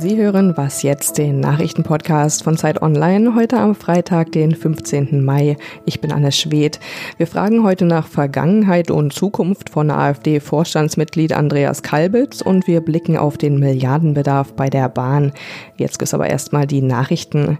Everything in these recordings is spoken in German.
Sie hören Was jetzt, den Nachrichtenpodcast von Zeit Online, heute am Freitag, den 15. Mai. Ich bin Anne Schwedt. Wir fragen heute nach Vergangenheit und Zukunft von AfD-Vorstandsmitglied Andreas Kalbitz und wir blicken auf den Milliardenbedarf bei der Bahn. Jetzt gibt es aber erstmal die Nachrichten.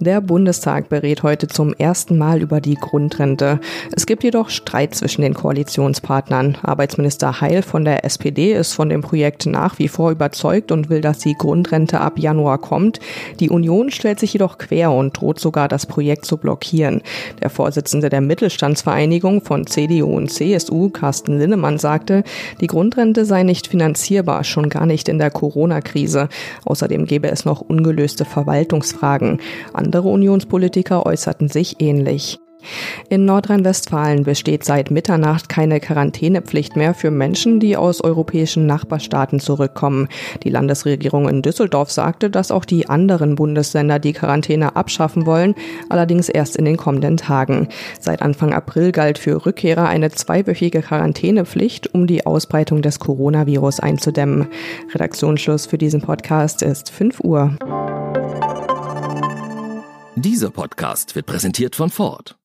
Der Bundestag berät heute zum ersten Mal über die Grundrente. Es gibt jedoch Streit zwischen den Koalitionspartnern. Arbeitsminister Heil von der SPD ist von dem Projekt nach wie vor überzeugt und will, dass die Grundrente Grundrente ab Januar kommt. Die Union stellt sich jedoch quer und droht sogar, das Projekt zu blockieren. Der Vorsitzende der Mittelstandsvereinigung von CDU und CSU, Carsten Linnemann, sagte, die Grundrente sei nicht finanzierbar, schon gar nicht in der Corona-Krise. Außerdem gäbe es noch ungelöste Verwaltungsfragen. Andere Unionspolitiker äußerten sich ähnlich. In Nordrhein-Westfalen besteht seit Mitternacht keine Quarantänepflicht mehr für Menschen, die aus europäischen Nachbarstaaten zurückkommen. Die Landesregierung in Düsseldorf sagte, dass auch die anderen Bundesländer die Quarantäne abschaffen wollen, allerdings erst in den kommenden Tagen. Seit Anfang April galt für Rückkehrer eine zweiwöchige Quarantänepflicht, um die Ausbreitung des Coronavirus einzudämmen. Redaktionsschluss für diesen Podcast ist 5 Uhr. Dieser Podcast wird präsentiert von Ford.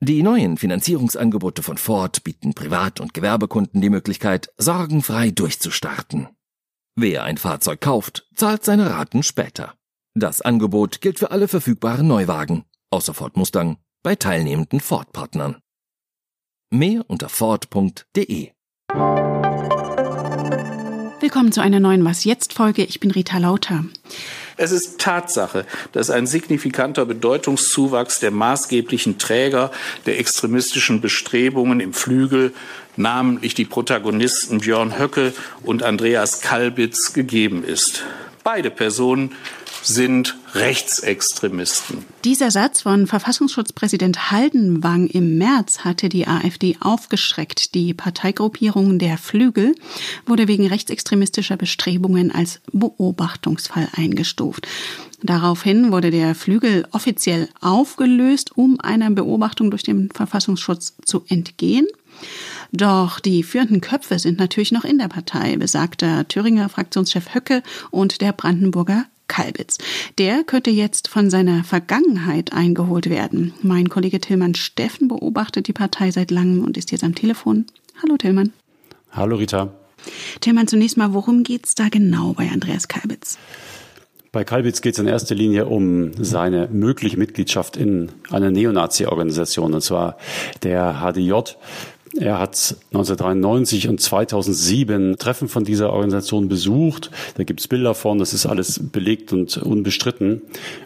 Die neuen Finanzierungsangebote von Ford bieten Privat- und Gewerbekunden die Möglichkeit, sorgenfrei durchzustarten. Wer ein Fahrzeug kauft, zahlt seine Raten später. Das Angebot gilt für alle verfügbaren Neuwagen, außer Ford Mustang, bei teilnehmenden Ford-Partnern. Mehr unter Ford.de. Willkommen zu einer neuen Was jetzt Folge. Ich bin Rita Lauter. Es ist Tatsache, dass ein signifikanter Bedeutungszuwachs der maßgeblichen Träger der extremistischen Bestrebungen im Flügel, namentlich die Protagonisten Björn Höcke und Andreas Kalbitz, gegeben ist. Beide Personen sind Rechtsextremisten. Dieser Satz von Verfassungsschutzpräsident Haldenwang im März hatte die AfD aufgeschreckt. Die Parteigruppierung der Flügel wurde wegen rechtsextremistischer Bestrebungen als Beobachtungsfall eingestuft. Daraufhin wurde der Flügel offiziell aufgelöst, um einer Beobachtung durch den Verfassungsschutz zu entgehen. Doch die führenden Köpfe sind natürlich noch in der Partei, besagter Thüringer Fraktionschef Höcke und der Brandenburger Kalbitz. Der könnte jetzt von seiner Vergangenheit eingeholt werden. Mein Kollege Tillmann Steffen beobachtet die Partei seit langem und ist jetzt am Telefon. Hallo Tillmann. Hallo Rita. Tillmann, zunächst mal, worum geht es da genau bei Andreas Kalbitz? Bei Kalbitz geht es in erster Linie um seine mögliche Mitgliedschaft in einer Neonazi-Organisation, und zwar der HDJ. Er hat 1993 und 2007 Treffen von dieser Organisation besucht. Da gibt es Bilder von, das ist alles belegt und unbestritten.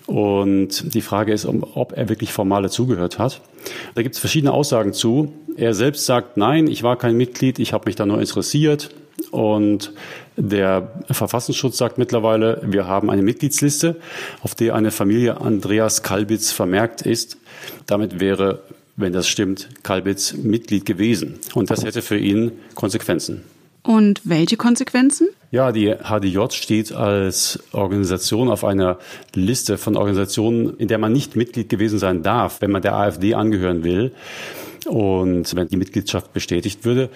Und die Frage ist, ob er wirklich formal dazugehört hat. Da gibt es verschiedene Aussagen zu. Er selbst sagt, nein, ich war kein Mitglied, ich habe mich da nur interessiert. Und der Verfassungsschutz sagt mittlerweile, wir haben eine Mitgliedsliste, auf der eine Familie Andreas Kalbitz vermerkt ist. Damit wäre wenn das stimmt, Kalbitz Mitglied gewesen. Und das hätte für ihn Konsequenzen. Und welche Konsequenzen? Ja, die HDJ steht als Organisation auf einer Liste von Organisationen, in der man nicht Mitglied gewesen sein darf, wenn man der AfD angehören will. Und wenn die Mitgliedschaft bestätigt würde,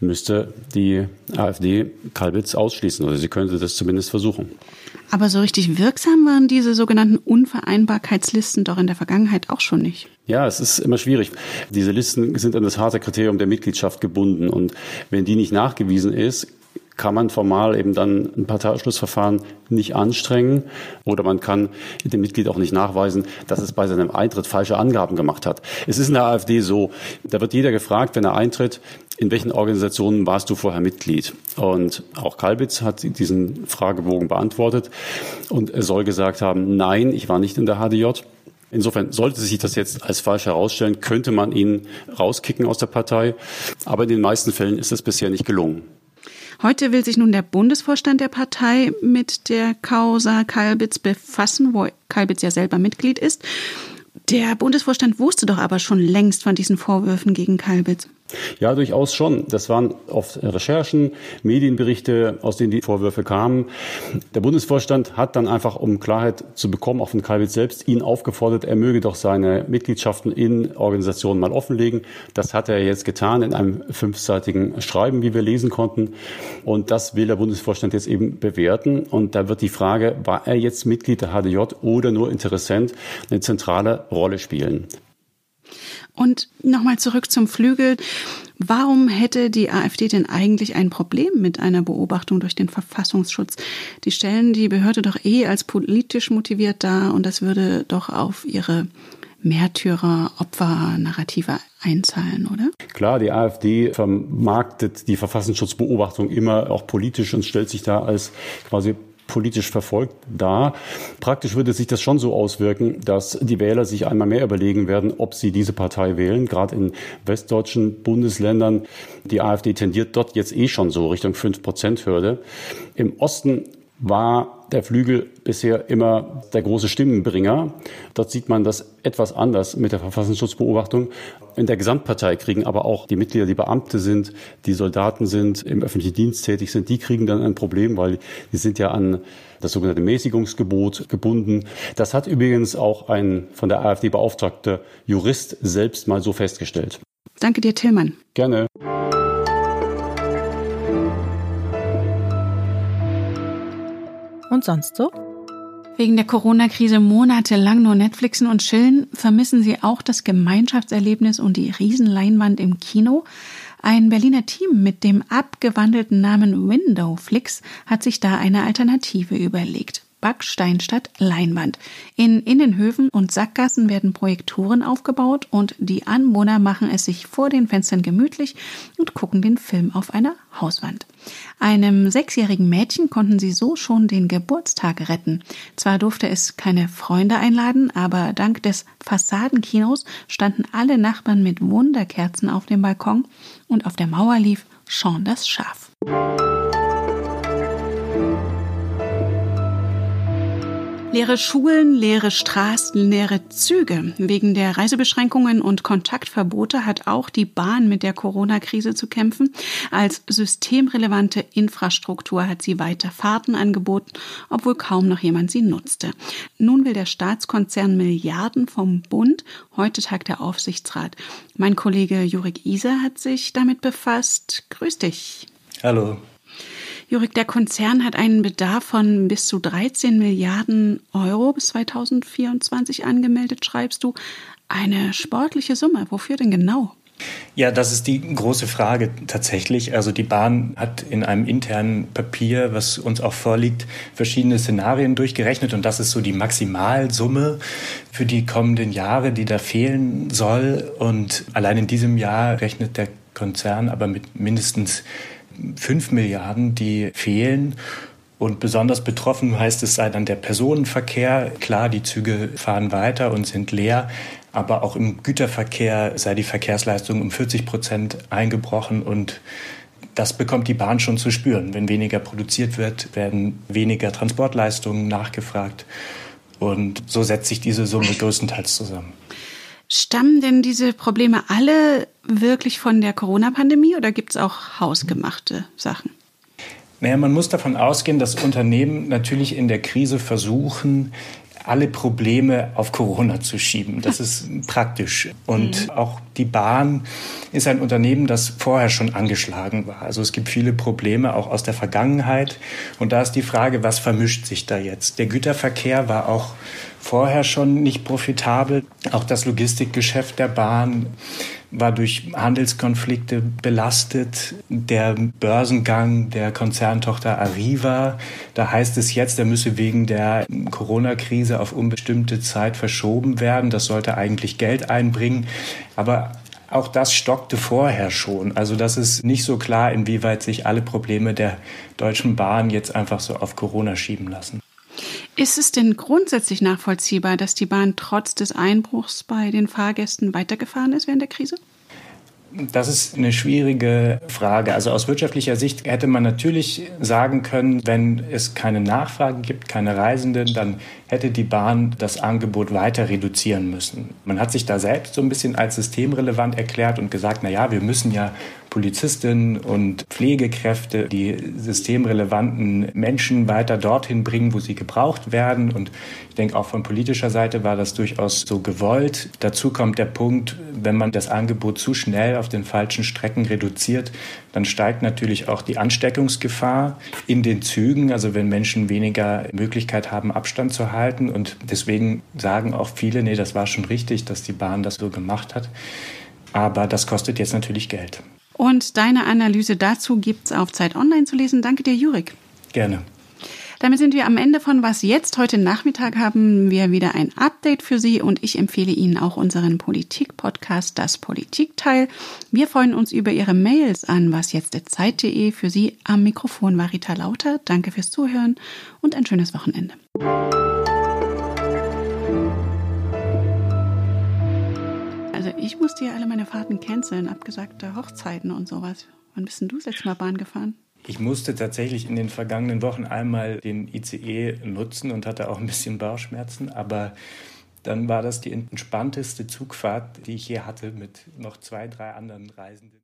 müsste die AfD Kalbitz ausschließen oder sie könnte das zumindest versuchen. Aber so richtig wirksam waren diese sogenannten Unvereinbarkeitslisten doch in der Vergangenheit auch schon nicht. Ja, es ist immer schwierig. Diese Listen sind an das harte Kriterium der Mitgliedschaft gebunden. Und wenn die nicht nachgewiesen ist, kann man formal eben dann ein Parteiausschlussverfahren nicht anstrengen oder man kann dem Mitglied auch nicht nachweisen, dass es bei seinem Eintritt falsche Angaben gemacht hat. Es ist in der AfD so, da wird jeder gefragt, wenn er eintritt, in welchen Organisationen warst du vorher Mitglied? Und auch Kalbitz hat diesen Fragebogen beantwortet und er soll gesagt haben, nein, ich war nicht in der HDJ. Insofern sollte sich das jetzt als falsch herausstellen, könnte man ihn rauskicken aus der Partei. Aber in den meisten Fällen ist es bisher nicht gelungen. Heute will sich nun der Bundesvorstand der Partei mit der Causa Kalbitz befassen, wo Kalbitz ja selber Mitglied ist. Der Bundesvorstand wusste doch aber schon längst von diesen Vorwürfen gegen Kalbitz. Ja, durchaus schon. Das waren oft Recherchen, Medienberichte, aus denen die Vorwürfe kamen. Der Bundesvorstand hat dann einfach, um Klarheit zu bekommen, auch von Kalbitz selbst, ihn aufgefordert, er möge doch seine Mitgliedschaften in Organisationen mal offenlegen. Das hat er jetzt getan in einem fünfseitigen Schreiben, wie wir lesen konnten. Und das will der Bundesvorstand jetzt eben bewerten. Und da wird die Frage, war er jetzt Mitglied der HDJ oder nur Interessent, eine zentrale Rolle spielen. Und nochmal zurück zum Flügel. Warum hätte die AfD denn eigentlich ein Problem mit einer Beobachtung durch den Verfassungsschutz? Die stellen die Behörde doch eh als politisch motiviert dar und das würde doch auf ihre Märtyrer-Opfer-Narrative einzahlen, oder? Klar, die AfD vermarktet die Verfassungsschutzbeobachtung immer auch politisch und stellt sich da als quasi politisch verfolgt da. Praktisch würde sich das schon so auswirken, dass die Wähler sich einmal mehr überlegen werden, ob sie diese Partei wählen. Gerade in westdeutschen Bundesländern. Die AfD tendiert dort jetzt eh schon so Richtung 5-Prozent-Hürde. Im Osten war der Flügel bisher immer der große Stimmenbringer. Dort sieht man das etwas anders mit der Verfassungsschutzbeobachtung. In der Gesamtpartei kriegen aber auch die Mitglieder, die Beamte sind, die Soldaten sind, im öffentlichen Dienst tätig sind, die kriegen dann ein Problem, weil die sind ja an das sogenannte Mäßigungsgebot gebunden. Das hat übrigens auch ein von der AfD beauftragter Jurist selbst mal so festgestellt. Danke dir, Tillmann. Gerne. Und sonst so? Wegen der Corona-Krise monatelang nur Netflixen und chillen, vermissen sie auch das Gemeinschaftserlebnis und die Riesenleinwand im Kino. Ein Berliner Team mit dem abgewandelten Namen Windowflix hat sich da eine Alternative überlegt. Backsteinstadt Leinwand. In Innenhöfen und Sackgassen werden Projektoren aufgebaut und die Anwohner machen es sich vor den Fenstern gemütlich und gucken den Film auf einer Hauswand. Einem sechsjährigen Mädchen konnten sie so schon den Geburtstag retten. Zwar durfte es keine Freunde einladen, aber dank des Fassadenkinos standen alle Nachbarn mit Wunderkerzen auf dem Balkon und auf der Mauer lief Sean das Schaf. Leere Schulen, leere Straßen, leere Züge. Wegen der Reisebeschränkungen und Kontaktverbote hat auch die Bahn mit der Corona-Krise zu kämpfen. Als systemrelevante Infrastruktur hat sie weiter Fahrten angeboten, obwohl kaum noch jemand sie nutzte. Nun will der Staatskonzern Milliarden vom Bund. Heute tagt der Aufsichtsrat. Mein Kollege Jurik Iser hat sich damit befasst. Grüß dich. Hallo. Jurik, der Konzern hat einen Bedarf von bis zu 13 Milliarden Euro bis 2024 angemeldet, schreibst du. Eine sportliche Summe. Wofür denn genau? Ja, das ist die große Frage tatsächlich. Also die Bahn hat in einem internen Papier, was uns auch vorliegt, verschiedene Szenarien durchgerechnet und das ist so die Maximalsumme für die kommenden Jahre, die da fehlen soll. Und allein in diesem Jahr rechnet der Konzern aber mit mindestens 5 Milliarden, die fehlen. Und besonders betroffen heißt es sei dann der Personenverkehr. Klar, die Züge fahren weiter und sind leer, aber auch im Güterverkehr sei die Verkehrsleistung um 40 Prozent eingebrochen und das bekommt die Bahn schon zu spüren. Wenn weniger produziert wird, werden weniger Transportleistungen nachgefragt. Und so setzt sich diese Summe größtenteils zusammen. Stammen denn diese Probleme alle wirklich von der Corona-Pandemie oder gibt es auch hausgemachte Sachen? Naja, man muss davon ausgehen, dass Unternehmen natürlich in der Krise versuchen, alle Probleme auf Corona zu schieben. Das ist praktisch. Und mhm. auch die Bahn ist ein Unternehmen, das vorher schon angeschlagen war. Also es gibt viele Probleme auch aus der Vergangenheit. Und da ist die Frage, was vermischt sich da jetzt? Der Güterverkehr war auch vorher schon nicht profitabel. Auch das Logistikgeschäft der Bahn war durch Handelskonflikte belastet. Der Börsengang der Konzerntochter Arriva, da heißt es jetzt, der müsse wegen der Corona-Krise auf unbestimmte Zeit verschoben werden. Das sollte eigentlich Geld einbringen. Aber auch das stockte vorher schon. Also das ist nicht so klar, inwieweit sich alle Probleme der Deutschen Bahn jetzt einfach so auf Corona schieben lassen. Ist es denn grundsätzlich nachvollziehbar, dass die Bahn trotz des Einbruchs bei den Fahrgästen weitergefahren ist während der Krise? Das ist eine schwierige Frage. Also aus wirtschaftlicher Sicht hätte man natürlich sagen können, wenn es keine Nachfrage gibt, keine Reisenden, dann hätte die Bahn das Angebot weiter reduzieren müssen. Man hat sich da selbst so ein bisschen als systemrelevant erklärt und gesagt, na ja, wir müssen ja Polizistinnen und Pflegekräfte, die systemrelevanten Menschen weiter dorthin bringen, wo sie gebraucht werden. Und ich denke, auch von politischer Seite war das durchaus so gewollt. Dazu kommt der Punkt, wenn man das Angebot zu schnell auf den falschen Strecken reduziert, dann steigt natürlich auch die Ansteckungsgefahr in den Zügen. Also wenn Menschen weniger Möglichkeit haben, Abstand zu halten. Und deswegen sagen auch viele, nee, das war schon richtig, dass die Bahn das so gemacht hat. Aber das kostet jetzt natürlich Geld. Und deine Analyse dazu gibt's auf Zeit Online zu lesen. Danke dir, Jurik. Gerne. Damit sind wir am Ende von Was jetzt. Heute Nachmittag haben wir wieder ein Update für Sie und ich empfehle Ihnen auch unseren Politik-Podcast, das Politikteil. Wir freuen uns über Ihre Mails an wasjetzt.zeit.de. Für Sie am Mikrofon war Rita Lauter. Danke fürs Zuhören und ein schönes Wochenende. Also ich musste ja alle meine Fahrten canceln, abgesagte Hochzeiten und sowas. Wann bist denn du das Mal Bahn gefahren? Ich musste tatsächlich in den vergangenen Wochen einmal den ICE nutzen und hatte auch ein bisschen Bauchschmerzen, aber dann war das die entspannteste Zugfahrt, die ich je hatte mit noch zwei, drei anderen Reisenden.